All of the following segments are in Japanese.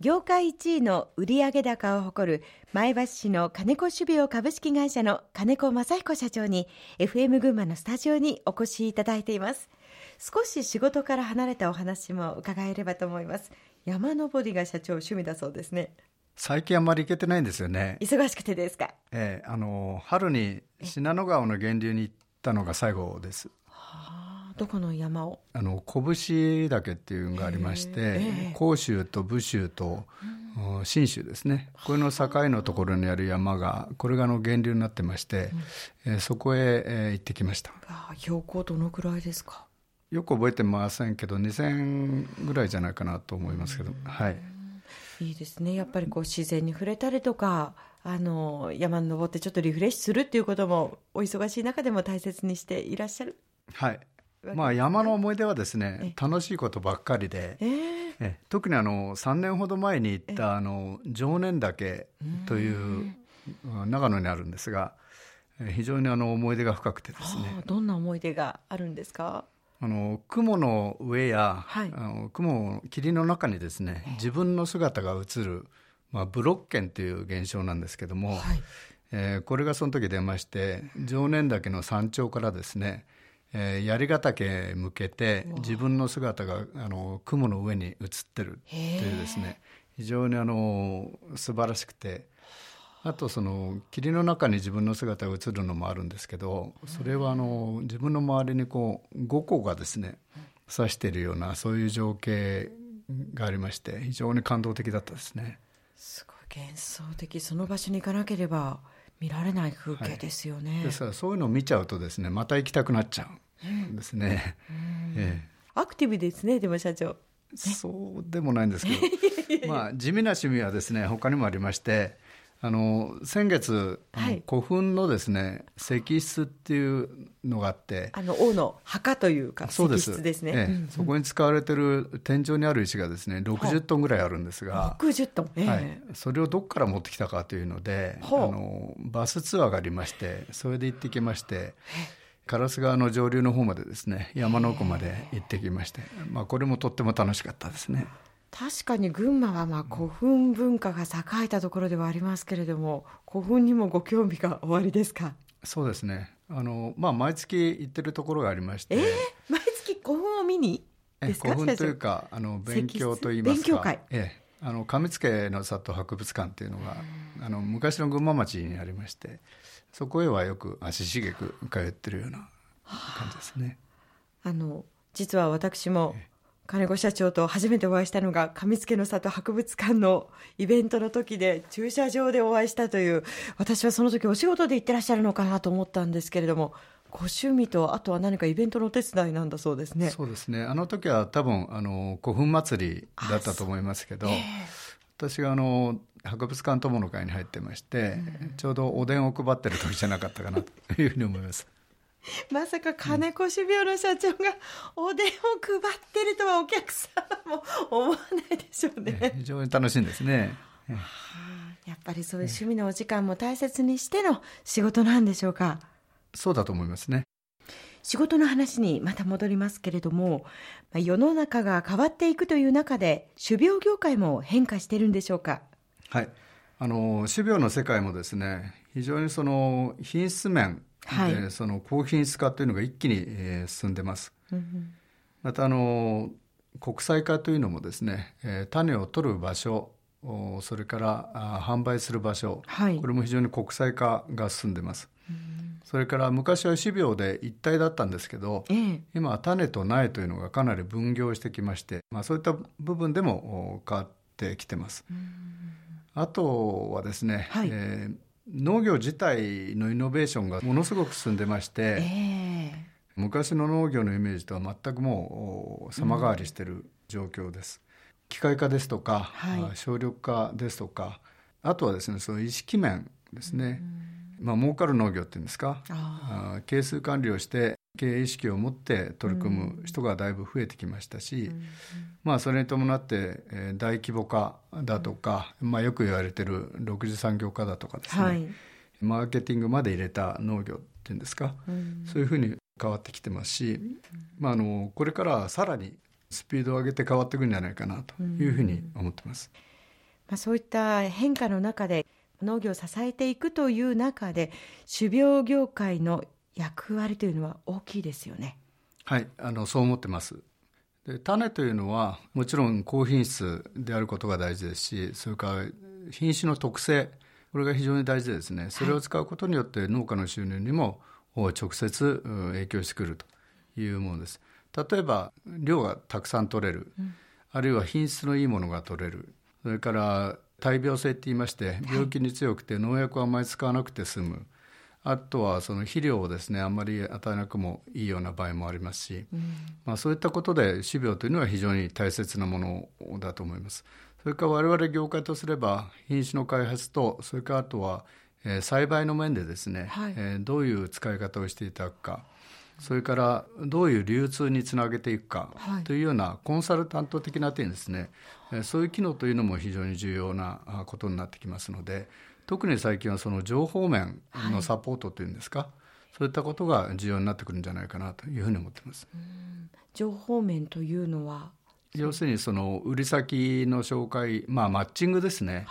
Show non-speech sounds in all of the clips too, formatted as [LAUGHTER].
業界1位の売上高を誇る前橋市の金子種苗株式会社の金子正彦社長に FM 群馬のスタジオにお越しいただいています。少し仕事から離れたお話も伺えればと思います。山登りが社長趣味だそうですね。最近あんまり行けてないんですよね。忙しくてですか？ええあの春に信濃川の源流に行ったのが最後ですどこの山を？あの拳岳っていうのがありまして甲州と武州と信州ですね。これの境のところにある山がこれがの源流になってまして、うん、えそこへ、え行ってきました。標高どのくらいですか？よく覚えてませんけど2000ぐらいじゃないかなと思いますけど、はい。いいですね。やっぱりこう自然に触れたりとかあの山に登ってちょっとリフレッシュするっていうこともお忙しい中でも大切にしていらっしゃる。はいまあ、山の思い出はですね楽しいことばっかりで、えー、え特にあの3年ほど前に行ったあの常念岳という長野にあるんですが非常にあの思い出が深くてですね。どんな思い出があるんですか？あの雲の上や、はい、あの雲霧の中にですね自分の姿が映る、まあ、ブロッケンという現象なんですけども、はい、えー、これがその時出まして常念岳の山頂からですねえー、槍ヶ岳向けて自分の姿があの雲の上に映ってるっていうですね。非常にあの素晴らしくて。あとその霧の中に自分の姿が映るのもあるんですけどそれはあの自分の周りにこう5個がですね指しているようなそういう情景がありまして非常に感動的だったですね。すごい幻想的。その場所に行かなければ見られない風景ですよね、はい、ですからそういうのを見ちゃうとですねまた行きたくなっちゃうんですね、ええ、アクティブですねでも社長。そうでもないんですけど。[LAUGHS] まあ地味な趣味はですね他にもありましてあの先月、はい、古墳のですね石室っていうのがあってあの王の墓というか石室ですね、ええ。うんうん、そこに使われてる天井にある石がですね60トンぐらいあるんですが60トン、えはい、それをどこから持ってきたかというのであのバスツアーがありましてそれで行ってきまして烏川の上流の方までですね山の奥まで行ってきまして、まあ、これもとっても楽しかったですね。確かに群馬はまあ古墳文化が栄えたところではありますけれども古墳にもご興味がおありですか？そうですね。あの、まあ、毎月行ってるところがありまして、えー、毎月古墳を見にですか？古墳というかあの勉強といいますか。勉強会、ええ、あの上付の里博物館っていうのがあの昔の群馬町にありましてそこへはよく足しげく通ってるような感じですね。あの実は私も、ええ金子社長と初めてお会いしたのが上付の里博物館のイベントの時で駐車場でお会いしたという私はその時お仕事で行ってらっしゃるのかなと思ったんですけれどもご趣味とあとは何かイベントのお手伝いなんだそうですね。そうですね。あの時は多分あの古墳祭りだったと思いますけど、えー、私があの博物館友の会に入ってまして、うん、ちょうどおでんを配ってる時じゃなかったかなというふうに思います [LAUGHS] まさか金子種苗の社長がおでんを配ってるとはお客様も思わないでしょうね。非常に楽しいんですね。はあ、やっぱりそういう趣味のお時間も大切にしての仕事なんでしょうか？そうだと思いますね。仕事の話にまた戻りますけれども、世の中が変わっていくという中で、種苗業界も変化しているんでしょうか？はい。あの種苗の世界もですね、非常にその品質面はい、その高品質化というのが一気に、えー、進んでます。うん、またあの国際化というのもですね、えー、種を取る場所それからあ販売する場所、はい、これも非常に国際化が進んでます。それから昔は種苗で一体だったんですけど、ええ、今は種と苗というのがかなり分業してきまして、まあ、そういった部分でも変わってきてます。あとはですね、はい、えー農業自体のイノベーションがものすごく進んでまして、えー、昔の農業のイメージとは全くもう様変わりしている状況です、うん、機械化ですとか、はい、省力化ですとかあとはですねその意識面ですね、うん、まあ儲かる農業っていうんですか？あ係数管理をして経営意識を持って取り組む人がだいぶ増えてきましたし、うん、まあ、それに伴って、えー、大規模化だとか、まあ、よく言われてる6次産業化だとかですね、はい、マーケティングまで入れた農業っていうんですか、うん、そういうふうに変わってきてますし、まあ、あのこれからさらにスピードを上げて変わっていくんじゃないかなというふうに思ってます。まあ、そういった変化の中で農業を支えていくという中で種苗業界の役割というのは大きいですよね。はいあのそう思ってます。で種というのはもちろん高品質であることが大事ですしそれから品種の特性これが非常に大事ですね。それを使うことによって農家の収入にも直接影響してくるというものです。例えば量がたくさん取れる、うん、あるいは品質のいいものが取れる。それから大病性って言いまして病気に強くて農薬をあまり使わなくて済む、あとはその肥料をですねあんまり与えなくもいいような場合もありますし、うん、まあ、そういったことで種苗というのは非常に大切なものだと思います。それから我々業界とすれば品種の開発とそれからあとは、えー、栽培の面でですね、はい、えー、どういう使い方をしていただくかそれからどういう流通につなげていくかというようなコンサルタント的な点ですね、はい、そういう機能というのも非常に重要なことになってきますので特に最近はその情報面のサポートというんですか、はい、そういったことが重要になってくるんじゃないかなというふうに思ってます。情報面というのは？要するにその売り先の紹介、まあ、マッチングですね。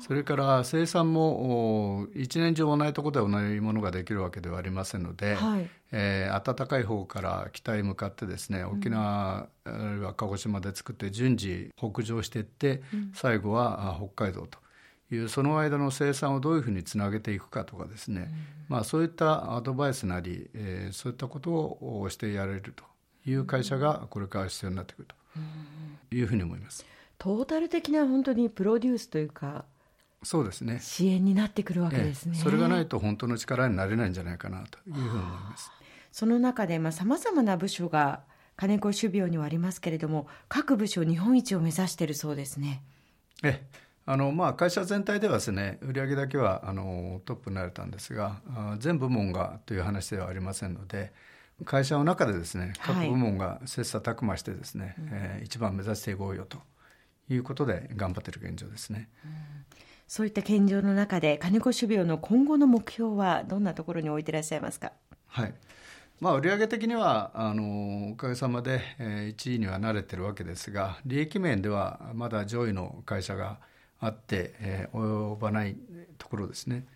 それから生産も一年中同じところで同じものができるわけではありませんので、はい、えー、暖かい方から北へ向かってですね沖縄、あるいは鹿児島で作って順次北上していって、うん、最後は北海道と。いうその間の生産をどういうふうにつなげていくかとかですね、うん、まあ、そういったアドバイスなり、えー、そういったことをしてやれると。いう会社がこれから必要になってくるというふうに思います。トータル的な本当にプロデュースというかそうですね。支援になってくるわけですね、ええ、それがないと本当の力になれないんじゃないかなというふうに思います。その中でさまざ、まな部署が金子種苗にはありますけれども各部署日本一を目指しているそうですね。ええ。あのまあ、会社全体ではですね売上だけはあのトップになれたんですが全部門がという話ではありませんので会社の中でですね各部門が切磋琢磨してですね、はい、えー、一番目指していこうよということで頑張っている現状ですね、うん、そういった現状の中で金子種苗の今後の目標はどんなところに置いていらっしゃいますか？はい。まあ、売上的にはあのおかげさまで、えー、1位には慣れてるわけですが利益面ではまだ上位の会社があって、えー、及ばないところですね、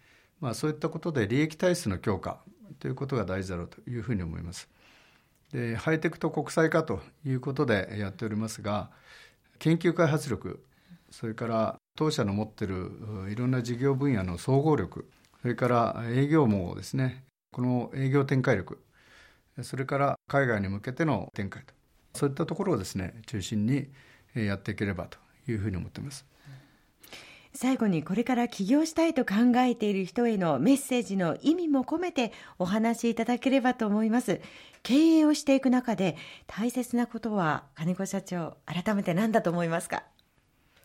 まあ、そういったことで利益体質の強化ということが大事だろうというふうに思います。でハイテクと国際化ということでやっておりますが研究開発力それから当社の持ってるいろんな事業分野の総合力それから営業網ですね。この営業展開力それから海外に向けての展開と。そういったところをですね中心にやっていければというふうに思っています。最後にこれから起業したいと考えている人へのメッセージの意味も込めてお話しいただければと思います。経営をしていく中で大切なことは金子社長改めて何だと思いますか？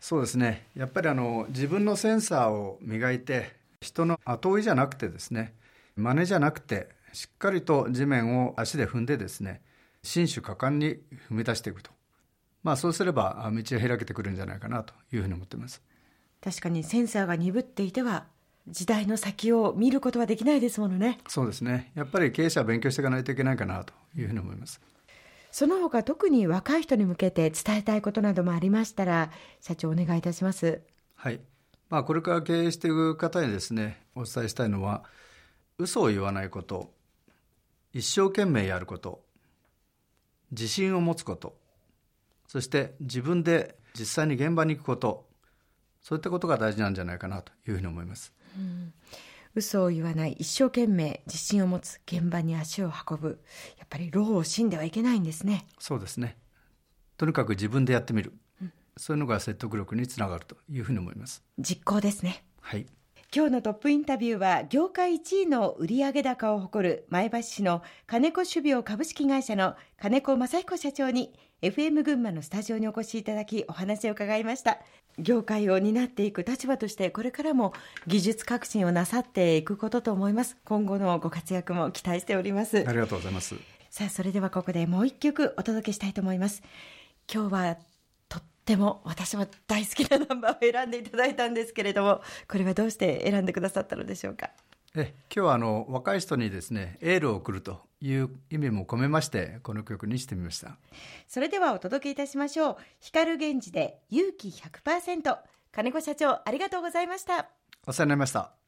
そうですね。やっぱりあの自分のセンサーを磨いて人の後追いじゃなくてですね真似じゃなくてしっかりと地面を足で踏んでですね心手果敢に踏み出していくと。まあそうすれば道を開けてくるんじゃないかなというふうに思っています。確かにセンサーが鈍っていては時代の先を見ることはできないですものね。そうですね。やっぱり経営者は勉強していかないといけないかなというふうに思いますその他特に若い人に向けて伝えたいことなどもありましたら社長お願いいたします。はい。まあこれから経営していく方にですねお伝えしたいのは嘘を言わないこと一生懸命やること自信を持つことそして自分で実際に現場に行くことそういったことが大事なんじゃないかなというふうに思います。うん嘘を言わない一生懸命自信を持つ現場に足を運ぶ。やっぱり労を惜しんではいけないんですね。そうですね。とにかく自分でやってみる、うん、そういうのが説得力につながるというふうに思います。実行ですね。はい。今日のトップインタビューは業界1位の売上高を誇る前橋市の金子種苗株式会社の金子正彦社長に FM 群馬のスタジオにお越しいただきお話を伺いました。業界を担っていく立場としてこれからも技術革新をなさっていくことと思います。今後のご活躍も期待しております。ありがとうございます。さあそれではここでもう一曲お届けしたいと思います。今日はとっても私は大好きなナンバーを選んでいただいたんですけれどもこれはどうして選んでくださったのでしょうか？え今日はあの若い人にですねエールを送るという意味も込めましてこの曲にしてみました。それではお届けいたしましょう。光源氏で勇気100%金子社長ありがとうございました。お世話になりました